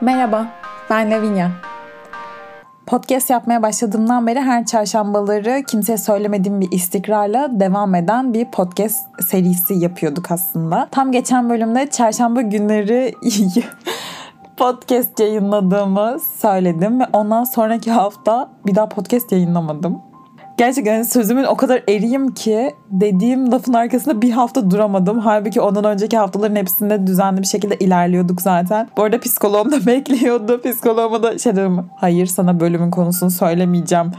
Merhaba, ben Lavinia. Podcast yapmaya başladığımdan beri her çarşambaları kimseye söylemediğim bir istikrarla devam eden bir podcast serisi yapıyorduk aslında. Tam geçen bölümde çarşamba günleri podcast yayınladığımı söyledim ve ondan sonraki hafta bir daha podcast yayınlamadım. Gerçekten sözümün o kadar eriyim ki dediğim lafın arkasında bir hafta duramadım. Halbuki ondan önceki haftaların hepsinde düzenli bir şekilde ilerliyorduk zaten. Bu arada psikoloğum da bekliyordu. Psikoloğuma da şey dedim. Hayır sana bölümün konusunu söylemeyeceğim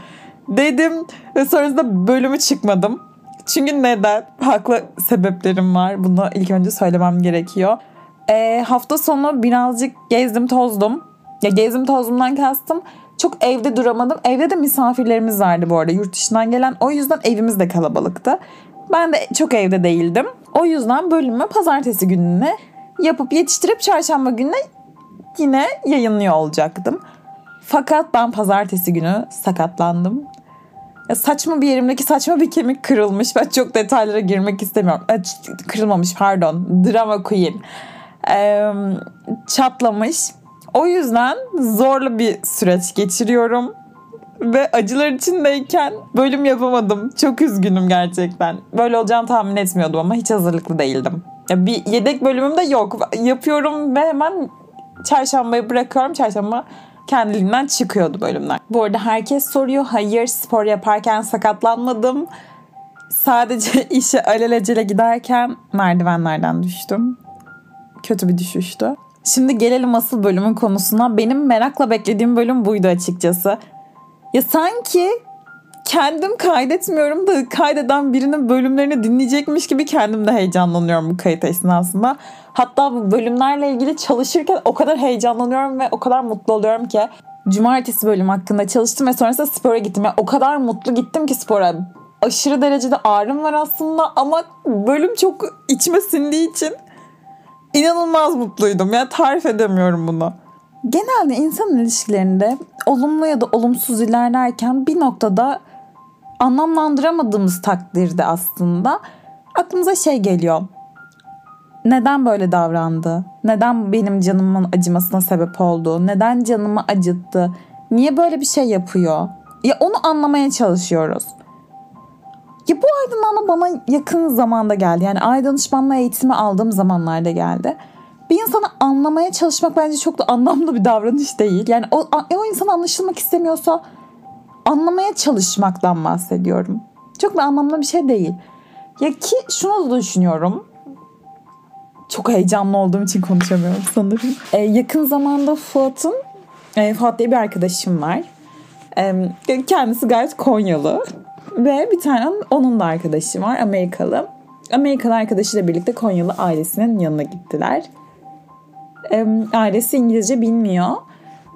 dedim. Ve sonrasında bölümü çıkmadım. Çünkü neden? Haklı sebeplerim var. Bunu ilk önce söylemem gerekiyor. E, hafta sonu birazcık gezdim tozdum. Ya gezdim tozdumdan kastım çok evde duramadım. Evde de misafirlerimiz vardı bu arada yurt dışından gelen. O yüzden evimiz de kalabalıktı. Ben de çok evde değildim. O yüzden bölümü pazartesi gününe yapıp yetiştirip çarşamba gününe yine yayınlıyor olacaktım. Fakat ben pazartesi günü sakatlandım. Ya saçma bir yerimdeki saçma bir kemik kırılmış. Ben çok detaylara girmek istemiyorum. E, kırılmamış pardon. Drama queen. Ee, çatlamış o yüzden zorlu bir süreç geçiriyorum. Ve acılar içindeyken bölüm yapamadım. Çok üzgünüm gerçekten. Böyle olacağını tahmin etmiyordum ama hiç hazırlıklı değildim. Ya bir yedek bölümüm de yok. Yapıyorum ve hemen çarşambayı bırakıyorum. Çarşamba kendiliğinden çıkıyordu bölümler. Bu arada herkes soruyor. Hayır spor yaparken sakatlanmadım. Sadece işe alelacele giderken merdivenlerden düştüm. Kötü bir düşüştü. Şimdi gelelim asıl bölümün konusuna. Benim merakla beklediğim bölüm buydu açıkçası. Ya sanki kendim kaydetmiyorum da kaydeden birinin bölümlerini dinleyecekmiş gibi kendim de heyecanlanıyorum bu kayıt esnasında. Hatta bu bölümlerle ilgili çalışırken o kadar heyecanlanıyorum ve o kadar mutlu oluyorum ki. Cumartesi bölüm hakkında çalıştım ve sonrasında spora gittim. Yani o kadar mutlu gittim ki spora. Aşırı derecede ağrım var aslında ama bölüm çok içime sindiği için inanılmaz mutluydum. Ya tarif edemiyorum bunu. Genelde insan ilişkilerinde olumlu ya da olumsuz ilerlerken bir noktada anlamlandıramadığımız takdirde aslında aklımıza şey geliyor. Neden böyle davrandı? Neden benim canımın acımasına sebep oldu? Neden canımı acıttı? Niye böyle bir şey yapıyor? Ya onu anlamaya çalışıyoruz. Ya bu aydınlanma bana yakın zamanda geldi. Yani ay danışmanlığı eğitimi aldığım zamanlarda geldi. Bir insanı anlamaya çalışmak bence çok da anlamlı bir davranış değil. Yani o, o insan anlaşılmak istemiyorsa anlamaya çalışmaktan bahsediyorum. Çok da anlamlı bir şey değil. Ya ki şunu da düşünüyorum. Çok heyecanlı olduğum için konuşamıyorum sanırım. Ee, yakın zamanda Fuat'ın, e, Fuat diye bir arkadaşım var. E, kendisi gayet Konyalı. Ve bir tane onun da arkadaşı var Amerikalı. Amerikalı arkadaşıyla birlikte Konyalı ailesinin yanına gittiler. Ailesi İngilizce bilmiyor.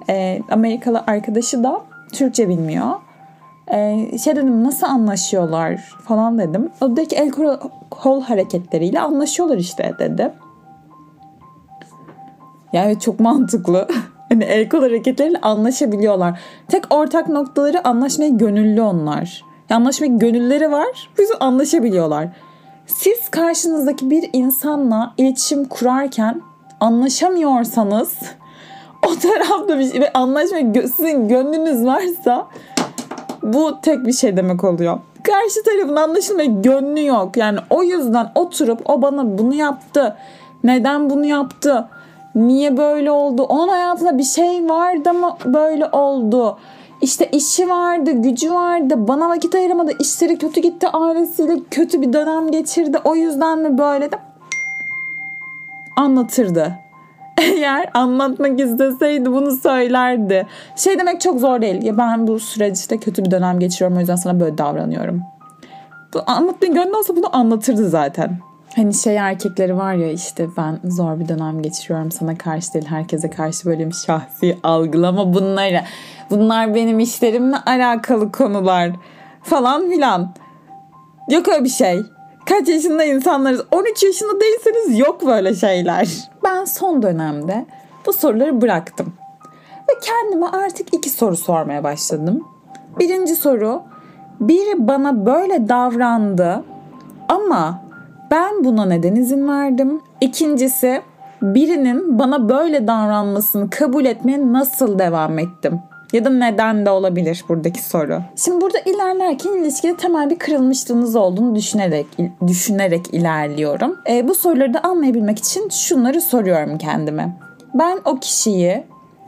E, Amerikalı arkadaşı da Türkçe bilmiyor. E, şey dedim nasıl anlaşıyorlar falan dedim. O dedi ki el kol hareketleriyle anlaşıyorlar işte dedi. Yani çok mantıklı. hani el kol hareketleriyle anlaşabiliyorlar. Tek ortak noktaları anlaşmaya gönüllü onlar anlaşmak gönülleri var. Bu yüzden anlaşabiliyorlar. Siz karşınızdaki bir insanla iletişim kurarken anlaşamıyorsanız o tarafta bir şey ve anlaşmak sizin gönlünüz varsa bu tek bir şey demek oluyor. Karşı tarafın anlaşılmaya gönlü yok. Yani o yüzden oturup o bana bunu yaptı. Neden bunu yaptı? Niye böyle oldu? Onun hayatında bir şey vardı mı böyle oldu? İşte işi vardı, gücü vardı, bana vakit ayıramadı, işleri kötü gitti, ailesiyle kötü bir dönem geçirdi. O yüzden mi böyle de anlatırdı. Eğer anlatmak isteseydi bunu söylerdi. Şey demek çok zor değil. Ya ben bu süreçte kötü bir dönem geçiriyorum o yüzden sana böyle davranıyorum. Bu anlatmayı gönlü olsa bunu anlatırdı zaten. Hani şey erkekleri var ya işte ben zor bir dönem geçiriyorum sana karşı değil herkese karşı böyle bir şahsi algılama bunları. Bunlar benim işlerimle alakalı konular falan filan. Yok öyle bir şey. Kaç yaşında insanlarız? 13 yaşında değilseniz yok böyle şeyler. Ben son dönemde bu soruları bıraktım. Ve kendime artık iki soru sormaya başladım. Birinci soru, biri bana böyle davrandı ama ben buna neden izin verdim? İkincisi birinin bana böyle davranmasını kabul etmeye nasıl devam ettim? Ya da neden de olabilir buradaki soru. Şimdi burada ilerlerken ilişkide temel bir kırılmışlığınız olduğunu düşünerek düşünerek ilerliyorum. E, bu soruları da anlayabilmek için şunları soruyorum kendime. Ben o kişiyi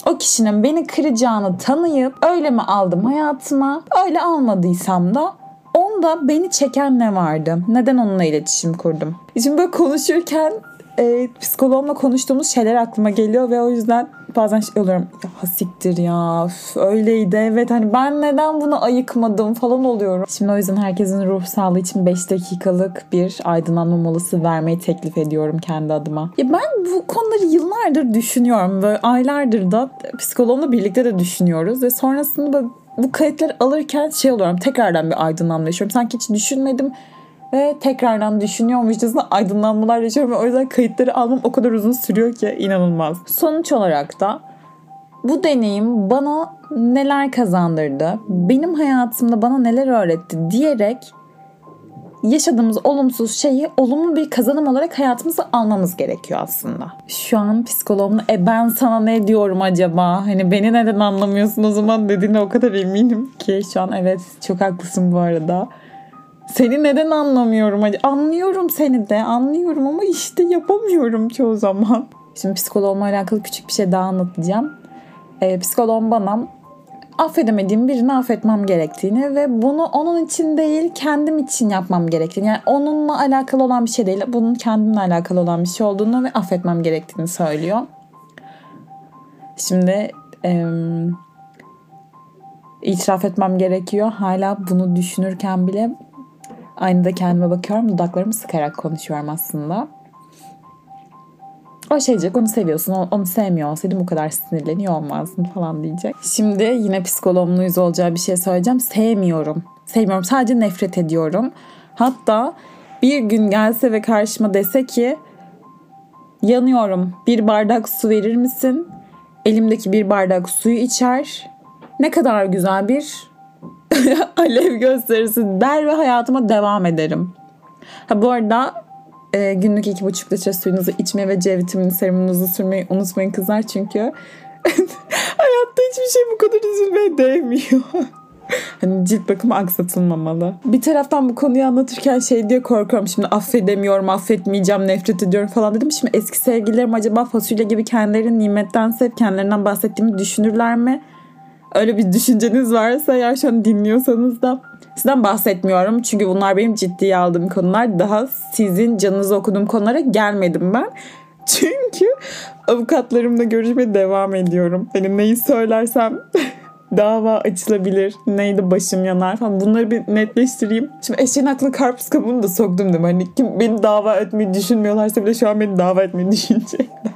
o kişinin beni kıracağını tanıyıp öyle mi aldım hayatıma? Öyle almadıysam da onda beni çeken ne vardı? Neden onunla iletişim kurdum? Şimdi böyle konuşurken e, psikoloğumla konuştuğumuz şeyler aklıma geliyor ve o yüzden bazen şey oluyorum ya hasiktir ya üf, öyleydi evet hani ben neden bunu ayıkmadım falan oluyorum. Şimdi o yüzden herkesin ruh sağlığı için 5 dakikalık bir aydınlanma molası vermeyi teklif ediyorum kendi adıma. Ya ben bu konuları yıllardır düşünüyorum ve aylardır da psikoloğumla birlikte de düşünüyoruz ve sonrasında bu kayıtları alırken şey oluyorum tekrardan bir aydınlanma yaşıyorum. Sanki hiç düşünmedim ve tekrardan düşünüyormuşçasına aydınlanmalar yaşıyorum. O yüzden kayıtları almam o kadar uzun sürüyor ki inanılmaz. Sonuç olarak da bu deneyim bana neler kazandırdı, benim hayatımda bana neler öğretti diyerek yaşadığımız olumsuz şeyi olumlu bir kazanım olarak hayatımıza almamız gerekiyor aslında. Şu an psikoloğumla e ben sana ne diyorum acaba? Hani beni neden anlamıyorsun o zaman dediğine o kadar eminim ki şu an evet çok haklısın bu arada. Seni neden anlamıyorum? Anlıyorum seni de anlıyorum ama işte yapamıyorum çoğu zaman. Şimdi psikoloğumla alakalı küçük bir şey daha anlatacağım. Ee, psikoloğum bana affedemediğim birini affetmem gerektiğini ve bunu onun için değil kendim için yapmam gerektiğini yani onunla alakalı olan bir şey değil bunun kendimle alakalı olan bir şey olduğunu ve affetmem gerektiğini söylüyor. Şimdi e, itiraf etmem gerekiyor. Hala bunu düşünürken bile Aynada kendime bakıyorum. Dudaklarımı sıkarak konuşuyorum aslında. O şey diyecek onu seviyorsun onu sevmiyor olsaydım bu kadar sinirleniyor olmazdın falan diyecek. Şimdi yine psikoloğumla yüz olacağı bir şey söyleyeceğim. Sevmiyorum. Sevmiyorum sadece nefret ediyorum. Hatta bir gün gelse ve karşıma dese ki yanıyorum bir bardak su verir misin? Elimdeki bir bardak suyu içer. Ne kadar güzel bir alev gösterisi der ve hayatıma devam ederim. Ha bu arada e, günlük iki buçuk litre suyunuzu içmeyi ve C vitamini serumunuzu sürmeyi unutmayın kızlar çünkü hayatta hiçbir şey bu kadar üzülmeye değmiyor. hani cilt bakımı aksatılmamalı. Bir taraftan bu konuyu anlatırken şey diye korkuyorum. Şimdi affedemiyorum, affetmeyeceğim, nefret ediyorum falan dedim. Şimdi eski sevgililerim acaba fasulye gibi kendilerini nimetten sevip kendilerinden bahsettiğimi düşünürler mi? Öyle bir düşünceniz varsa eğer şu an dinliyorsanız da sizden bahsetmiyorum. Çünkü bunlar benim ciddiye aldığım konular. Daha sizin canınızı okuduğum konulara gelmedim ben. Çünkü avukatlarımla görüşmeye devam ediyorum. Hani neyi söylersem dava açılabilir. Neydi başım yanar falan. Bunları bir netleştireyim. Şimdi eşeğin aklına karpuz kabuğunu da soktum değil mi? Hani kim beni dava etmeyi düşünmüyorlarsa bile şu an beni dava etmeyi düşünecekler.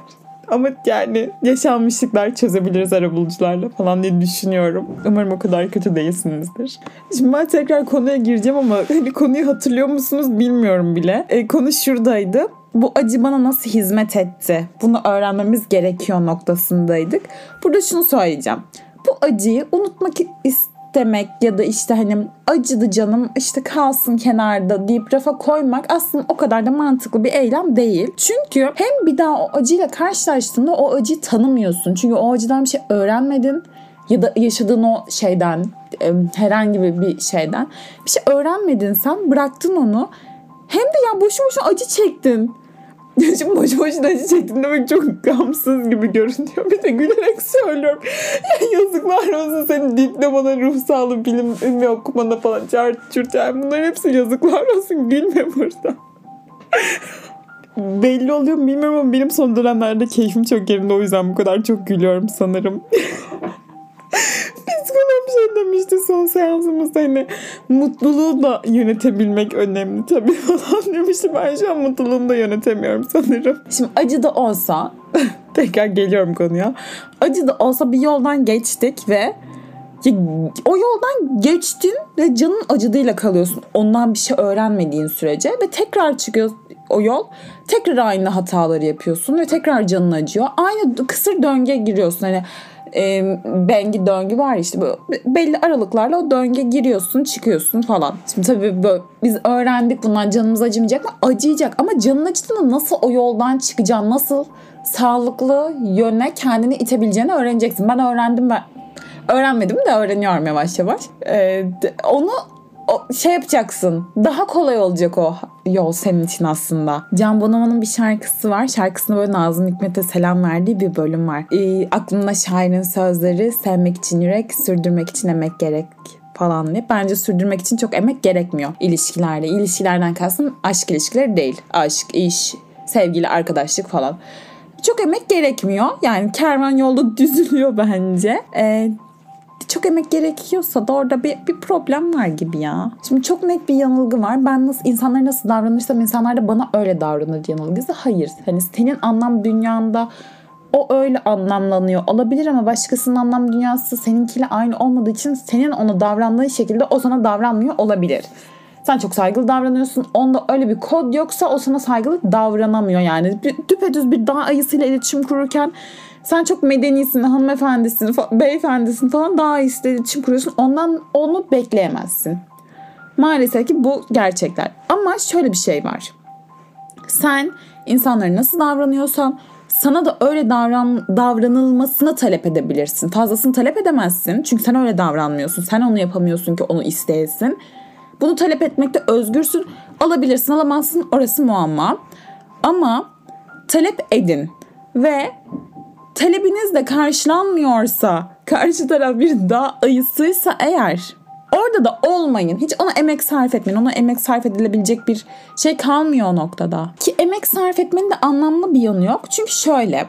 Ama yani yaşanmışlıklar çözebiliriz arabulucularla falan diye düşünüyorum. Umarım o kadar kötü değilsinizdir. Şimdi ben tekrar konuya gireceğim ama hani konuyu hatırlıyor musunuz bilmiyorum bile. E, konu şuradaydı. Bu acı bana nasıl hizmet etti? Bunu öğrenmemiz gerekiyor noktasındaydık. Burada şunu söyleyeceğim. Bu acıyı unutmak istiyorum demek ya da işte hani acıdı canım işte kalsın kenarda deyip rafa koymak aslında o kadar da mantıklı bir eylem değil. Çünkü hem bir daha o acıyla karşılaştığında o acıyı tanımıyorsun. Çünkü o acıdan bir şey öğrenmedin ya da yaşadığın o şeyden herhangi bir şeyden bir şey öğrenmedin sen bıraktın onu hem de ya boşu boşuna acı çektin. Şimdi boşu boşuna çektin demek çok gamsız gibi görünüyor. Bir de gülerek söylüyorum. Ya yazıklar olsun senin diplomana, ruh sağlığı bilim ilmi okumana falan çart çurt. Yani bunların hepsi yazıklar olsun. Gülme burada. Belli oluyor bilmiyorum ama benim son dönemlerde keyfim çok yerinde. O yüzden bu kadar çok gülüyorum sanırım demişti son seansımızda hani mutluluğu da yönetebilmek önemli tabii falan demişti. Ben şu an mutluluğumu da yönetemiyorum sanırım. Şimdi acı da olsa tekrar geliyorum konuya. Acı da olsa bir yoldan geçtik ve o yoldan geçtin ve canın acıdığıyla kalıyorsun. Ondan bir şey öğrenmediğin sürece ve tekrar çıkıyor o yol. Tekrar aynı hataları yapıyorsun ve tekrar canın acıyor. Aynı kısır döngüye giriyorsun. Hani e, bengi döngü var işte belli aralıklarla o döngü giriyorsun çıkıyorsun falan. Şimdi tabii böyle, biz öğrendik bundan canımız acımayacak mı? Acıyacak ama canın acıdığında nasıl o yoldan çıkacaksın? Nasıl sağlıklı yöne kendini itebileceğini öğreneceksin. Ben öğrendim ben öğrenmedim de öğreniyorum yavaş yavaş. Ee, onu o, şey yapacaksın. Daha kolay olacak o yol senin için aslında. Can Bonomo'nun bir şarkısı var. Şarkısında böyle Nazım Hikmet'e selam verdiği bir bölüm var. Ee, aklımda şairin sözleri sevmek için yürek, sürdürmek için emek gerek falan diye. Bence sürdürmek için çok emek gerekmiyor ilişkilerde. İlişkilerden kastım aşk ilişkileri değil. Aşk, iş, sevgili, arkadaşlık falan. Çok emek gerekmiyor. Yani kervan yolda düzülüyor bence. Ee, çok emek gerekiyorsa da orada bir, bir problem var gibi ya. Şimdi çok net bir yanılgı var. Ben nasıl insanlara nasıl davranırsam insanlar da bana öyle davranır yanılgısı. Hayır. Hani senin anlam dünyanda o öyle anlamlanıyor olabilir ama başkasının anlam dünyası seninkiyle aynı olmadığı için senin ona davrandığın şekilde o sana davranmıyor olabilir. Sen çok saygılı davranıyorsun. Onda öyle bir kod yoksa o sana saygılı davranamıyor yani. Düpedüz bir dağ ayısıyla iletişim kururken sen çok medenisin, hanımefendisin, beyefendisin falan daha iyi iletişim kuruyorsun. Ondan onu bekleyemezsin. Maalesef ki bu gerçekler. Ama şöyle bir şey var. Sen insanlara nasıl davranıyorsan sana da öyle davran davranılmasını talep edebilirsin. Fazlasını talep edemezsin. Çünkü sen öyle davranmıyorsun. Sen onu yapamıyorsun ki onu isteyesin. Bunu talep etmekte özgürsün. Alabilirsin, alamazsın. Orası muamma. Ama talep edin ve talebiniz de karşılanmıyorsa, karşı taraf bir dağ ayısıysa eğer orada da olmayın. Hiç ona emek sarf etmeyin. Ona emek sarf edilebilecek bir şey kalmıyor o noktada. Ki emek sarf etmenin de anlamlı bir yanı yok. Çünkü şöyle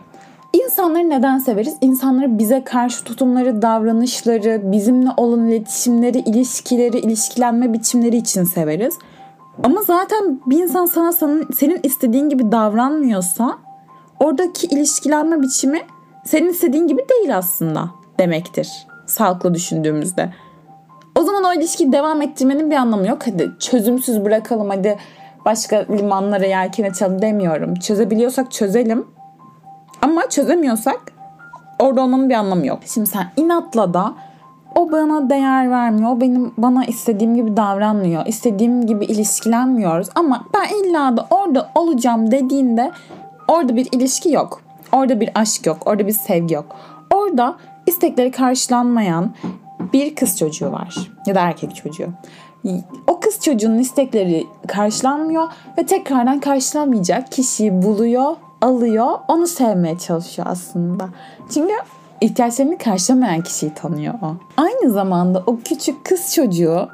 İnsanları neden severiz? İnsanları bize karşı tutumları, davranışları, bizimle olan iletişimleri, ilişkileri, ilişkilenme biçimleri için severiz. Ama zaten bir insan sana senin istediğin gibi davranmıyorsa oradaki ilişkilenme biçimi senin istediğin gibi değil aslında demektir. Sağlıklı düşündüğümüzde. O zaman o ilişkiyi devam ettirmenin bir anlamı yok. Hadi çözümsüz bırakalım hadi başka limanlara yelken açalım demiyorum. Çözebiliyorsak çözelim. Ama çözemiyorsak orada olmanın bir anlamı yok. Şimdi sen inatla da o bana değer vermiyor. O benim bana istediğim gibi davranmıyor. istediğim gibi ilişkilenmiyoruz. Ama ben illa da orada olacağım dediğinde orada bir ilişki yok. Orada bir aşk yok. Orada bir sevgi yok. Orada istekleri karşılanmayan bir kız çocuğu var. Ya da erkek çocuğu. O kız çocuğunun istekleri karşılanmıyor ve tekrardan karşılanmayacak kişiyi buluyor, alıyor, onu sevmeye çalışıyor aslında. Çünkü ihtiyaçlarını karşılamayan kişiyi tanıyor o. Aynı zamanda o küçük kız çocuğu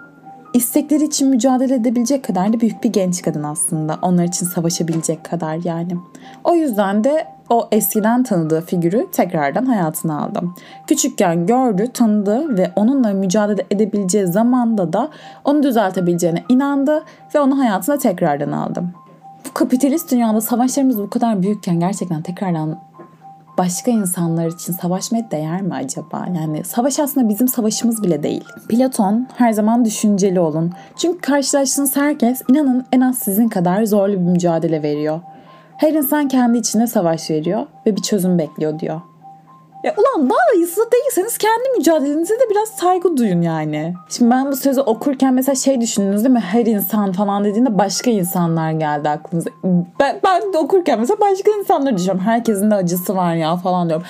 istekleri için mücadele edebilecek kadar da büyük bir genç kadın aslında. Onlar için savaşabilecek kadar yani. O yüzden de o eskiden tanıdığı figürü tekrardan hayatına aldı. Küçükken gördü, tanıdı ve onunla mücadele edebileceği zamanda da onu düzeltebileceğine inandı ve onu hayatına tekrardan aldı. Bu kapitalist dünyada savaşlarımız bu kadar büyükken gerçekten tekrardan başka insanlar için savaşmaya değer mi acaba? Yani savaş aslında bizim savaşımız bile değil. Platon her zaman düşünceli olun. Çünkü karşılaştığınız herkes inanın en az sizin kadar zorlu bir mücadele veriyor. Her insan kendi içinde savaş veriyor ve bir çözüm bekliyor diyor. Ya ulan iyisi değilseniz kendi mücadelenize de biraz saygı duyun yani. Şimdi ben bu sözü okurken mesela şey düşündünüz değil mi? Her insan falan dediğinde başka insanlar geldi aklınıza. Ben, ben de okurken mesela başka insanlar düşünüyorum. Herkesin de acısı var ya falan diyorum.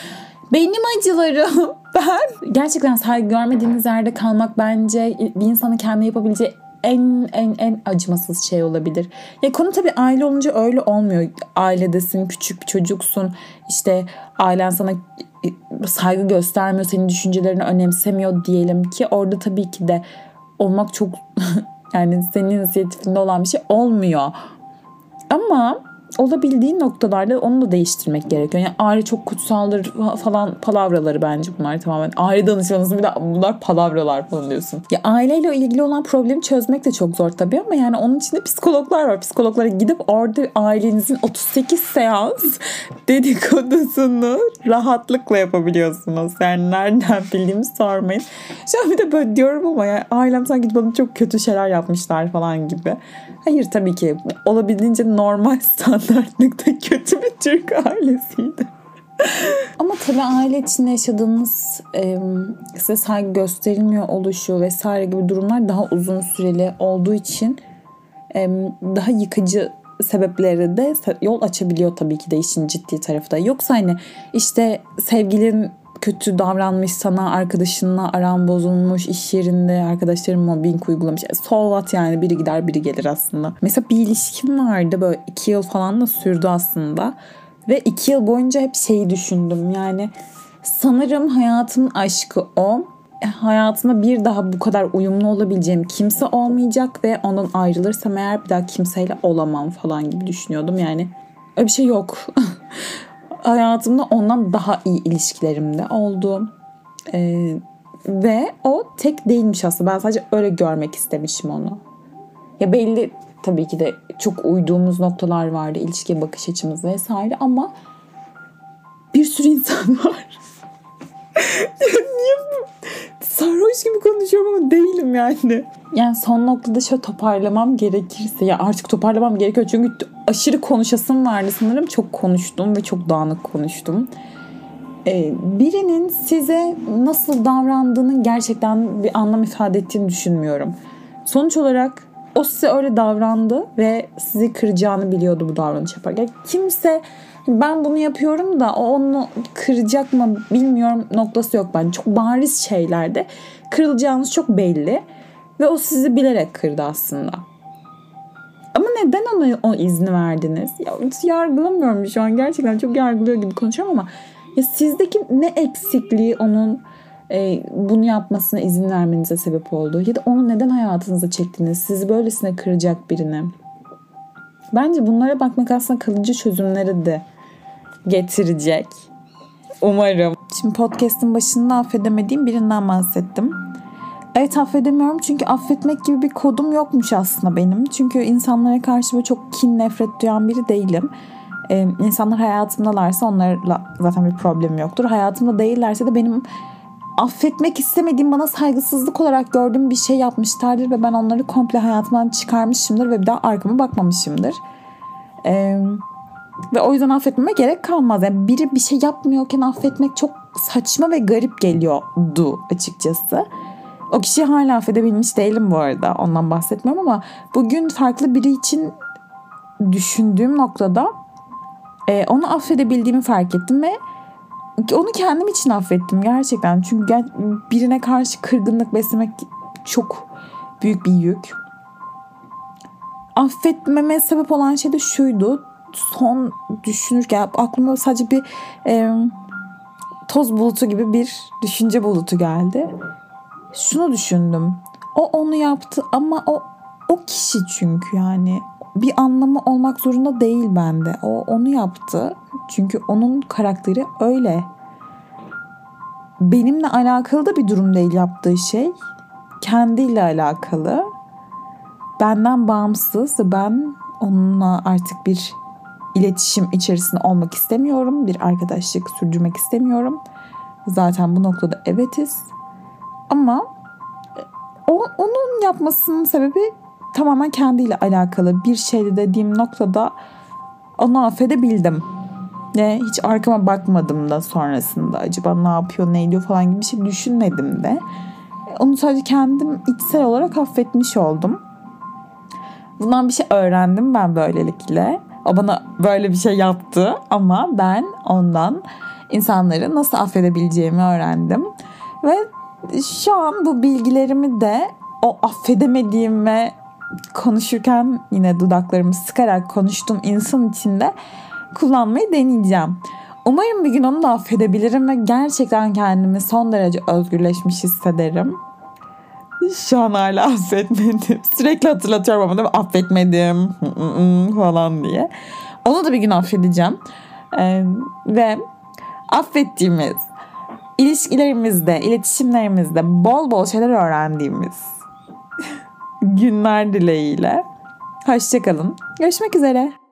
Benim acılarım ben gerçekten saygı görmediğiniz yerde kalmak bence bir insanın kendi yapabileceği en en en acımasız şey olabilir. Ya konu tabii aile olunca öyle olmuyor. Ailedesin, küçük bir çocuksun. İşte ailen sana saygı göstermiyor, senin düşüncelerini önemsemiyor diyelim ki orada tabii ki de olmak çok yani senin inisiyatifinde olan bir şey olmuyor. Ama olabildiği noktalarda onu da değiştirmek gerekiyor. Yani aile çok kutsaldır falan palavraları bence bunlar tamamen. Aile danışmanısın bir de bunlar palavralar falan diyorsun. Ya aileyle ilgili olan problemi çözmek de çok zor tabii ama yani onun içinde psikologlar var. Psikologlara gidip orada ailenizin 38 seans dedikodusunu rahatlıkla yapabiliyorsunuz. Yani nereden bildiğimi sormayın. Şu an bir de böyle diyorum ama ya ailem sanki bana çok kötü şeyler yapmışlar falan gibi. Hayır tabii ki olabildiğince normal standartlıkta kötü bir Türk ailesiydi. Ama tabii aile içinde yaşadığınız e, size saygı gösterilmiyor oluşu vesaire gibi durumlar daha uzun süreli olduğu için e, daha yıkıcı sebepleri de yol açabiliyor tabii ki de işin ciddi tarafı da. Yoksa hani işte sevgilin kötü davranmış sana, arkadaşınla aran bozulmuş, iş yerinde arkadaşların mobbing uygulamış. E, so what yani biri gider biri gelir aslında. Mesela bir ilişkim vardı böyle iki yıl falan da sürdü aslında. Ve iki yıl boyunca hep şeyi düşündüm yani sanırım hayatımın aşkı o. E, hayatıma bir daha bu kadar uyumlu olabileceğim kimse olmayacak ve ondan ayrılırsam eğer bir daha kimseyle olamam falan gibi düşünüyordum. Yani öyle bir şey yok. hayatımda ondan daha iyi ilişkilerimde oldu. Ee, ve o tek değilmiş aslında. Ben sadece öyle görmek istemişim onu. Ya belli tabii ki de çok uyduğumuz noktalar vardı. ilişkiye bakış açımız vesaire ama bir sürü insan var. Niye sarhoş gibi konuşuyorum ama değilim yani. Yani son noktada şöyle toparlamam gerekirse ya artık toparlamam gerekiyor çünkü aşırı konuşasım vardı sanırım. Çok konuştum ve çok dağınık konuştum. Ee, birinin size nasıl davrandığının gerçekten bir anlam ifade ettiğini düşünmüyorum. Sonuç olarak o size öyle davrandı ve sizi kıracağını biliyordu bu davranış yaparken. Kimse ben bunu yapıyorum da o onu kıracak mı bilmiyorum noktası yok ben. Çok bariz şeylerde kırılacağınız çok belli ve o sizi bilerek kırdı aslında. Ama neden ona o izni verdiniz? Ya yargılamıyorum şu an gerçekten çok yargılıyor gibi konuşuyorum ama ya sizdeki ne eksikliği onun e, bunu yapmasına izin vermenize sebep oldu? Ya da onu neden hayatınıza çektiniz? Sizi böylesine kıracak birine. Bence bunlara bakmak aslında kalıcı çözümleri de getirecek. Umarım. Şimdi podcast'ın başında affedemediğim birinden bahsettim. Evet affedemiyorum çünkü affetmek gibi bir kodum yokmuş aslında benim. Çünkü insanlara karşı böyle çok kin nefret duyan biri değilim. Ee, insanlar hayatımdalarsa onlarla zaten bir problemim yoktur. Hayatımda değillerse de benim affetmek istemediğim bana saygısızlık olarak gördüğüm bir şey yapmışlardır ve ben onları komple hayatımdan çıkarmışımdır ve bir daha arkama bakmamışımdır. Ee, ve o yüzden affetmeme gerek kalmaz. Yani biri bir şey yapmıyorken affetmek çok saçma ve garip geliyordu açıkçası. O kişiyi hala affedebilmiş değilim bu arada. Ondan bahsetmiyorum ama bugün farklı biri için düşündüğüm noktada e, onu affedebildiğimi fark ettim ve onu kendim için affettim gerçekten. Çünkü birine karşı kırgınlık beslemek çok büyük bir yük. Affetmeme sebep olan şey de şuydu. Son düşünürken aklıma sadece bir e, toz bulutu gibi bir düşünce bulutu geldi. Şunu düşündüm. O onu yaptı ama o o kişi çünkü yani bir anlamı olmak zorunda değil bende. O onu yaptı. Çünkü onun karakteri öyle. Benimle alakalı da bir durum değil yaptığı şey. Kendiyle alakalı. Benden bağımsız. Ben onunla artık bir iletişim içerisinde olmak istemiyorum. Bir arkadaşlık sürdürmek istemiyorum. Zaten bu noktada evetiz. Ama o, onun yapmasının sebebi tamamen kendiyle alakalı bir şeydi dediğim noktada onu affedebildim. Ve hiç arkama bakmadım da sonrasında acaba ne yapıyor ne ediyor falan gibi bir şey düşünmedim de. Onu sadece kendim içsel olarak affetmiş oldum. Bundan bir şey öğrendim ben böylelikle. O bana böyle bir şey yaptı ama ben ondan insanları nasıl affedebileceğimi öğrendim. Ve şu an bu bilgilerimi de o affedemediğime konuşurken yine dudaklarımı sıkarak konuştuğum insan içinde kullanmayı deneyeceğim. Umarım bir gün onu da affedebilirim ve gerçekten kendimi son derece özgürleşmiş hissederim. Şu an hala affetmedim. Sürekli hatırlatıyorum ama değil mi? Affetmedim falan diye. Onu da bir gün affedeceğim. Ee, ve affettiğimiz ilişkilerimizde, iletişimlerimizde bol bol şeyler öğrendiğimiz günler dileğiyle. Hoşçakalın. Görüşmek üzere.